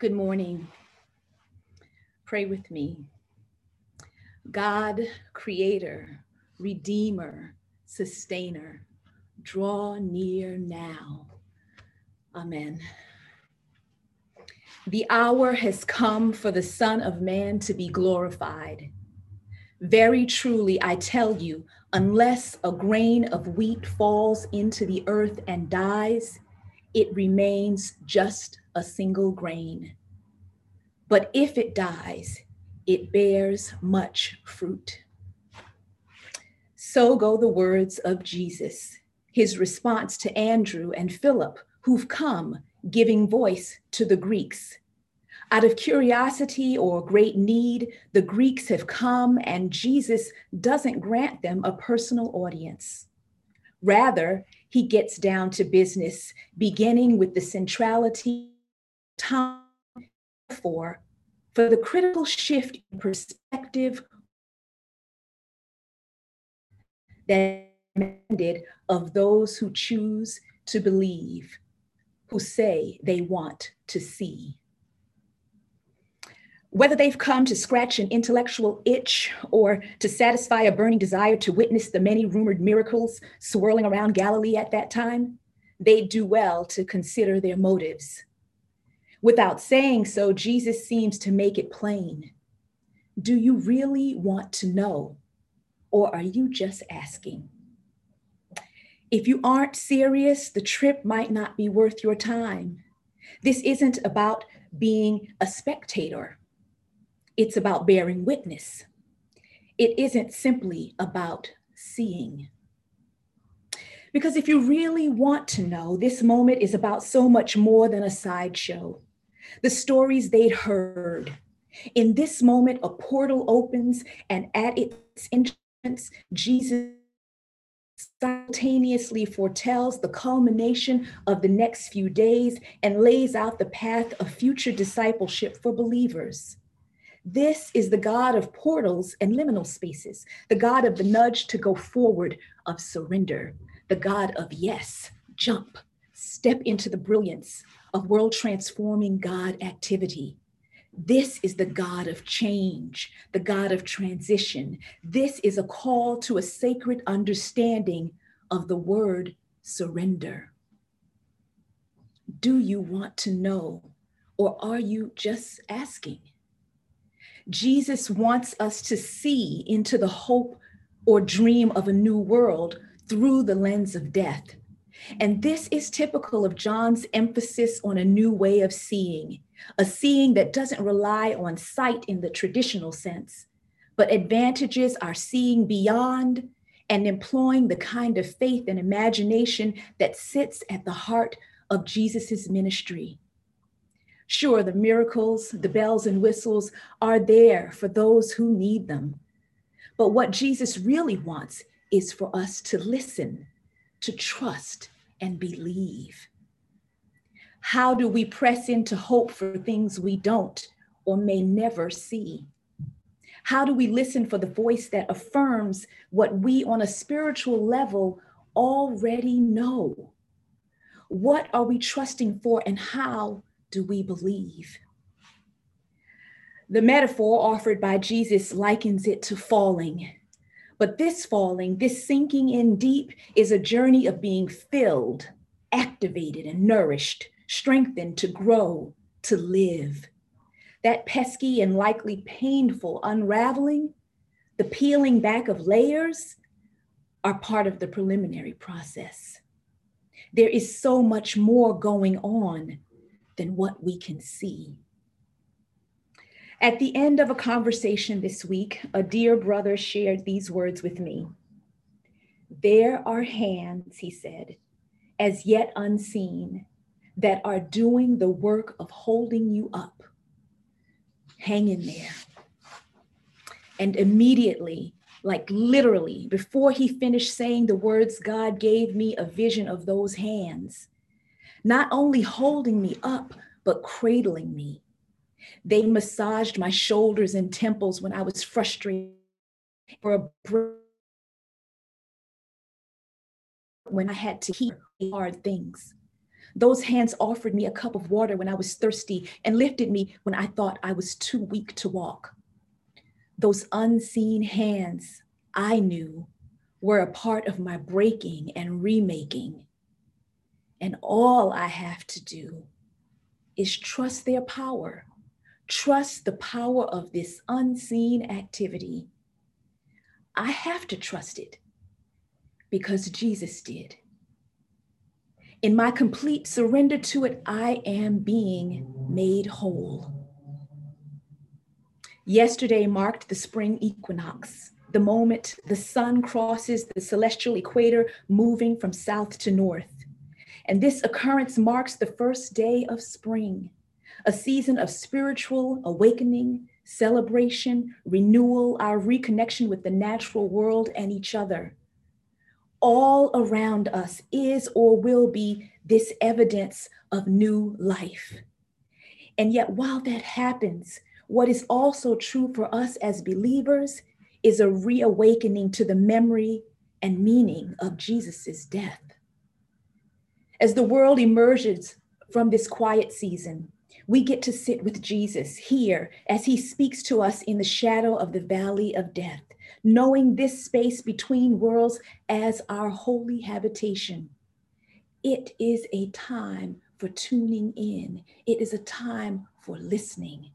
Good morning. Pray with me. God, creator, redeemer, sustainer, draw near now. Amen. The hour has come for the Son of Man to be glorified. Very truly, I tell you, unless a grain of wheat falls into the earth and dies, it remains just a single grain. But if it dies, it bears much fruit. So go the words of Jesus, his response to Andrew and Philip, who've come giving voice to the Greeks. Out of curiosity or great need, the Greeks have come, and Jesus doesn't grant them a personal audience. Rather, he gets down to business, beginning with the centrality time for for the critical shift in perspective that demanded of those who choose to believe, who say they want to see. Whether they've come to scratch an intellectual itch or to satisfy a burning desire to witness the many rumored miracles swirling around Galilee at that time, they'd do well to consider their motives. Without saying so, Jesus seems to make it plain. Do you really want to know, or are you just asking? If you aren't serious, the trip might not be worth your time. This isn't about being a spectator it's about bearing witness. It isn't simply about seeing. Because if you really want to know, this moment is about so much more than a sideshow. The stories they'd heard. In this moment, a portal opens, and at its entrance, Jesus simultaneously foretells the culmination of the next few days and lays out the path of future discipleship for believers. This is the God of portals and liminal spaces, the God of the nudge to go forward, of surrender, the God of yes, jump, step into the brilliance of world transforming God activity. This is the God of change, the God of transition. This is a call to a sacred understanding of the word surrender. Do you want to know, or are you just asking? Jesus wants us to see into the hope or dream of a new world through the lens of death. And this is typical of John's emphasis on a new way of seeing, a seeing that doesn't rely on sight in the traditional sense, but advantages our seeing beyond and employing the kind of faith and imagination that sits at the heart of Jesus's ministry. Sure, the miracles, the bells and whistles are there for those who need them. But what Jesus really wants is for us to listen, to trust, and believe. How do we press into hope for things we don't or may never see? How do we listen for the voice that affirms what we on a spiritual level already know? What are we trusting for and how do we believe? The metaphor offered by Jesus likens it to falling. But this falling, this sinking in deep, is a journey of being filled, activated, and nourished, strengthened to grow, to live. That pesky and likely painful unraveling, the peeling back of layers, are part of the preliminary process. There is so much more going on than what we can see. At the end of a conversation this week, a dear brother shared these words with me. There are hands, he said, as yet unseen, that are doing the work of holding you up. Hang in there. And immediately, like literally, before he finished saying the words, God gave me a vision of those hands not only holding me up, but cradling me. They massaged my shoulders and temples when I was frustrated for a when I had to hear hard things. Those hands offered me a cup of water when I was thirsty and lifted me when I thought I was too weak to walk. Those unseen hands I knew were a part of my breaking and remaking. And all I have to do is trust their power, trust the power of this unseen activity. I have to trust it because Jesus did. In my complete surrender to it, I am being made whole. Yesterday marked the spring equinox, the moment the sun crosses the celestial equator, moving from south to north. And this occurrence marks the first day of spring, a season of spiritual awakening, celebration, renewal, our reconnection with the natural world and each other. All around us is or will be this evidence of new life. And yet, while that happens, what is also true for us as believers is a reawakening to the memory and meaning of Jesus' death. As the world emerges from this quiet season, we get to sit with Jesus here as he speaks to us in the shadow of the valley of death, knowing this space between worlds as our holy habitation. It is a time for tuning in, it is a time for listening.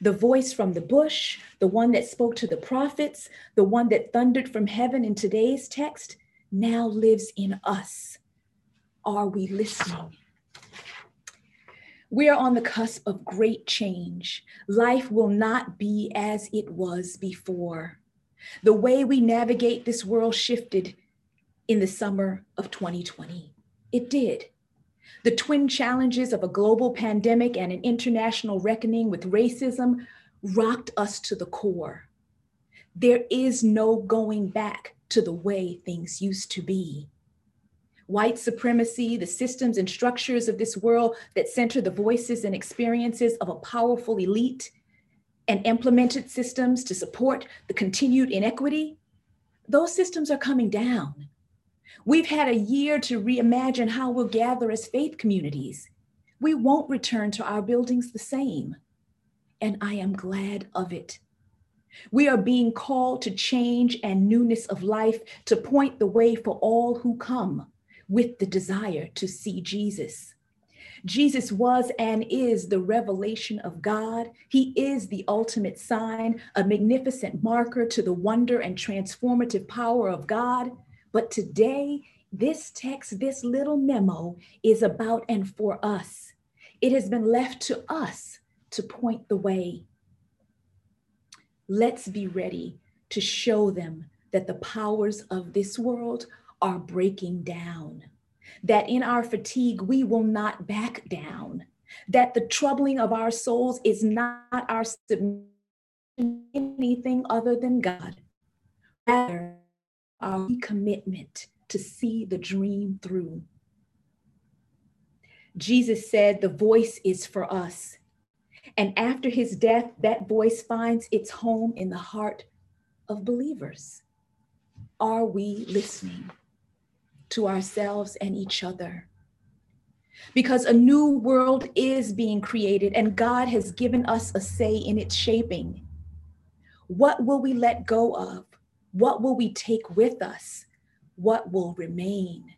The voice from the bush, the one that spoke to the prophets, the one that thundered from heaven in today's text, now lives in us are we listening? We are on the cusp of great change. Life will not be as it was before. The way we navigate this world shifted in the summer of 2020. It did. The twin challenges of a global pandemic and an international reckoning with racism rocked us to the core. There is no going back to the way things used to be white supremacy, the systems and structures of this world that center the voices and experiences of a powerful elite, and implemented systems to support the continued inequity, those systems are coming down. We've had a year to reimagine how we'll gather as faith communities. We won't return to our buildings the same. And I am glad of it. We are being called to change and newness of life to point the way for all who come with the desire to see Jesus. Jesus was and is the revelation of God. He is the ultimate sign, a magnificent marker to the wonder and transformative power of God. But today, this text, this little memo is about and for us. It has been left to us to point the way. Let's be ready to show them that the powers of this world are breaking down. That in our fatigue, we will not back down. That the troubling of our souls is not our submission to anything other than God. Rather, our commitment to see the dream through. Jesus said, The voice is for us. And after his death, that voice finds its home in the heart of believers. Are we listening? To ourselves and each other. Because a new world is being created and God has given us a say in its shaping. What will we let go of? What will we take with us? What will remain?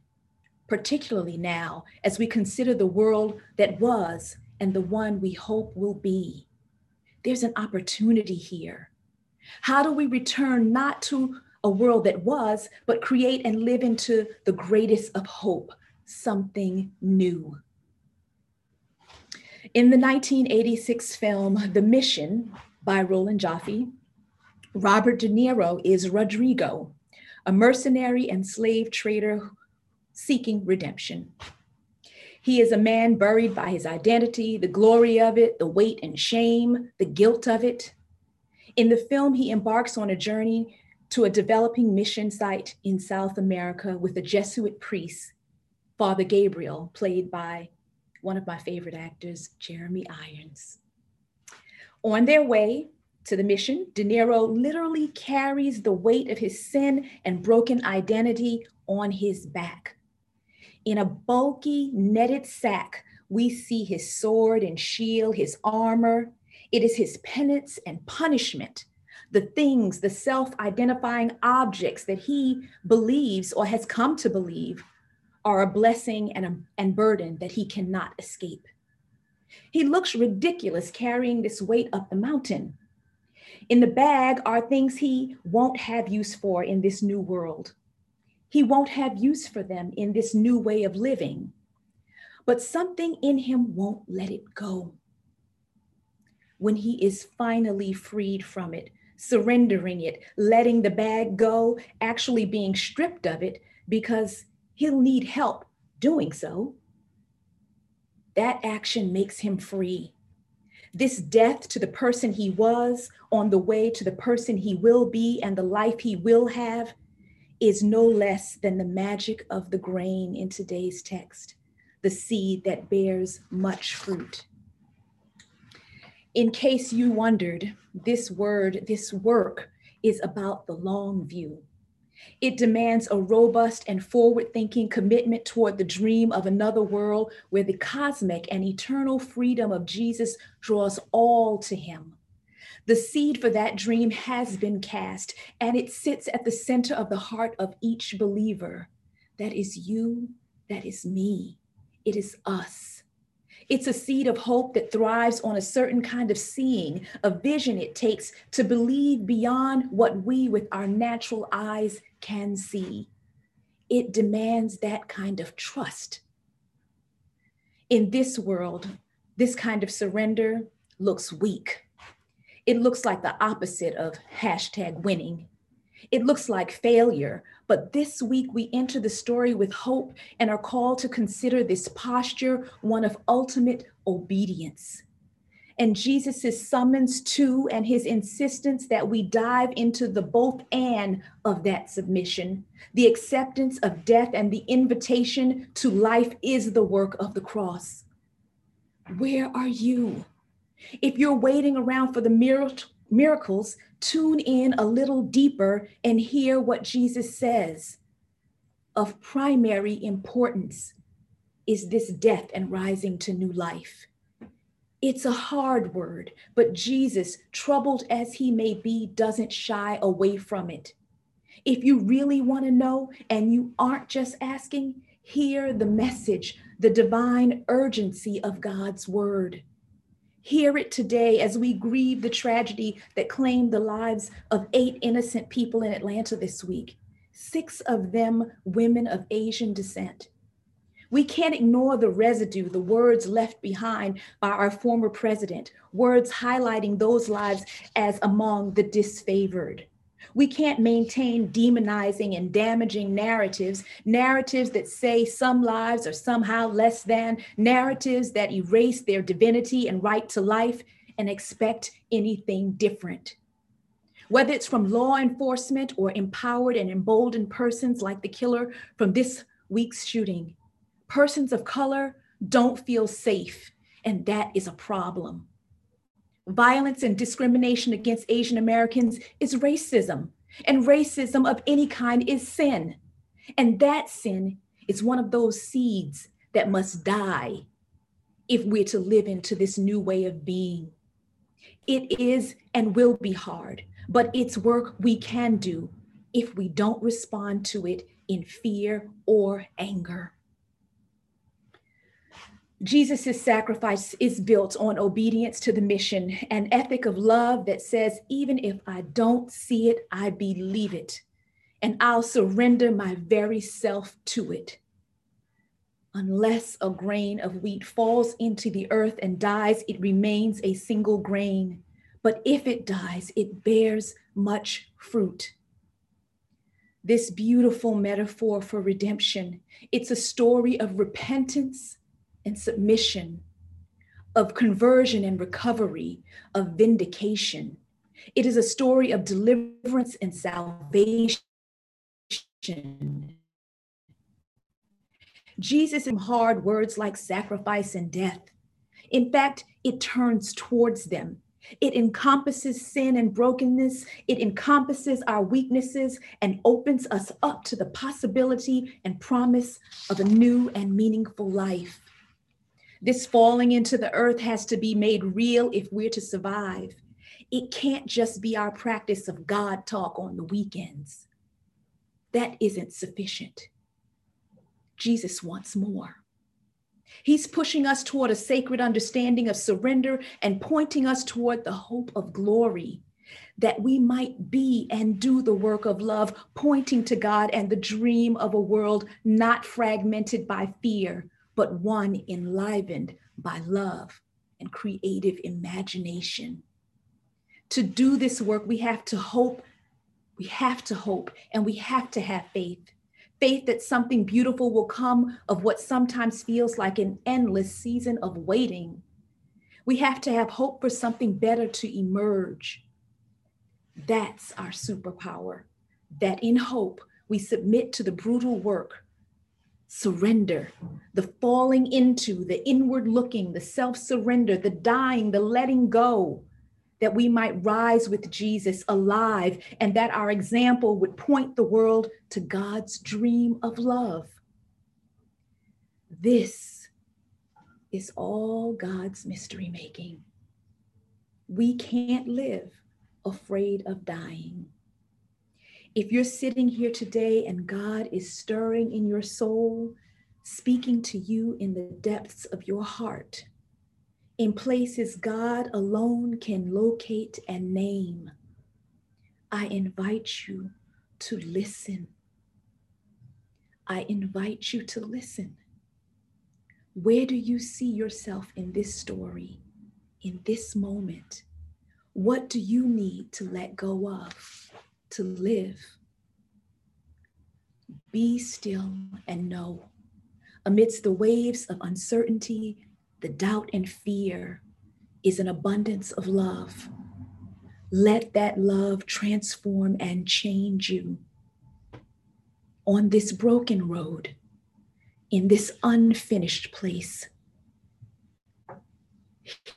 Particularly now, as we consider the world that was and the one we hope will be. There's an opportunity here. How do we return not to a world that was, but create and live into the greatest of hope, something new. In the 1986 film The Mission by Roland Joffe, Robert De Niro is Rodrigo, a mercenary and slave trader seeking redemption. He is a man buried by his identity, the glory of it, the weight and shame, the guilt of it. In the film, he embarks on a journey to a developing mission site in South America with a Jesuit priest, Father Gabriel, played by one of my favorite actors, Jeremy Irons. On their way to the mission, De Niro literally carries the weight of his sin and broken identity on his back. In a bulky netted sack, we see his sword and shield, his armor. It is his penance and punishment, the things, the self identifying objects that he believes or has come to believe are a blessing and, a, and burden that he cannot escape. He looks ridiculous carrying this weight up the mountain. In the bag are things he won't have use for in this new world. He won't have use for them in this new way of living. But something in him won't let it go. When he is finally freed from it, surrendering it, letting the bag go, actually being stripped of it because he'll need help doing so, that action makes him free. This death to the person he was on the way to the person he will be and the life he will have is no less than the magic of the grain in today's text, the seed that bears much fruit. In case you wondered, this word, this work is about the long view. It demands a robust and forward thinking commitment toward the dream of another world where the cosmic and eternal freedom of Jesus draws all to him. The seed for that dream has been cast, and it sits at the center of the heart of each believer. That is you, that is me, it is us. It's a seed of hope that thrives on a certain kind of seeing, a vision it takes to believe beyond what we with our natural eyes can see. It demands that kind of trust. In this world, this kind of surrender looks weak it looks like the opposite of hashtag winning. It looks like failure. But this week we enter the story with hope and are called to consider this posture one of ultimate obedience. And Jesus' summons to and his insistence that we dive into the both and of that submission. The acceptance of death and the invitation to life is the work of the cross. Where are you? If you're waiting around for the miracles, tune in a little deeper and hear what Jesus says. Of primary importance is this death and rising to new life. It's a hard word, but Jesus, troubled as he may be, doesn't shy away from it. If you really want to know and you aren't just asking, hear the message, the divine urgency of God's word. Hear it today as we grieve the tragedy that claimed the lives of eight innocent people in Atlanta this week, six of them women of Asian descent. We can't ignore the residue, the words left behind by our former president, words highlighting those lives as among the disfavored. We can't maintain demonizing and damaging narratives, narratives that say some lives are somehow less than, narratives that erase their divinity and right to life and expect anything different. Whether it's from law enforcement or empowered and emboldened persons like the killer from this week's shooting, persons of color don't feel safe, and that is a problem. Violence and discrimination against Asian Americans is racism, and racism of any kind is sin. And that sin is one of those seeds that must die if we're to live into this new way of being. It is and will be hard, but it's work we can do if we don't respond to it in fear or anger. Jesus' sacrifice is built on obedience to the mission, an ethic of love that says, even if I don't see it, I believe it, and I'll surrender my very self to it. Unless a grain of wheat falls into the earth and dies, it remains a single grain. But if it dies, it bears much fruit. This beautiful metaphor for redemption, it's a story of repentance and submission, of conversion and recovery, of vindication. It is a story of deliverance and salvation. Jesus in hard words like sacrifice and death. In fact, it turns towards them. It encompasses sin and brokenness. It encompasses our weaknesses and opens us up to the possibility and promise of a new and meaningful life. This falling into the earth has to be made real if we're to survive. It can't just be our practice of God talk on the weekends. That isn't sufficient. Jesus wants more. He's pushing us toward a sacred understanding of surrender and pointing us toward the hope of glory that we might be and do the work of love, pointing to God and the dream of a world not fragmented by fear, but one enlivened by love and creative imagination. To do this work, we have to hope, we have to hope, and we have to have faith. Faith that something beautiful will come of what sometimes feels like an endless season of waiting. We have to have hope for something better to emerge. That's our superpower, that in hope we submit to the brutal work surrender, the falling into, the inward looking, the self surrender, the dying, the letting go, that we might rise with Jesus alive and that our example would point the world to God's dream of love. This is all God's mystery making. We can't live afraid of dying. If you're sitting here today and God is stirring in your soul, speaking to you in the depths of your heart, in places God alone can locate and name, I invite you to listen. I invite you to listen. Where do you see yourself in this story, in this moment? What do you need to let go of? To live. Be still and know. Amidst the waves of uncertainty, the doubt and fear is an abundance of love. Let that love transform and change you. On this broken road, in this unfinished place,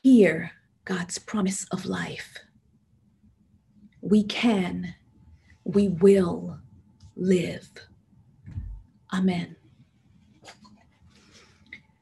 hear God's promise of life. We can we will live. Amen.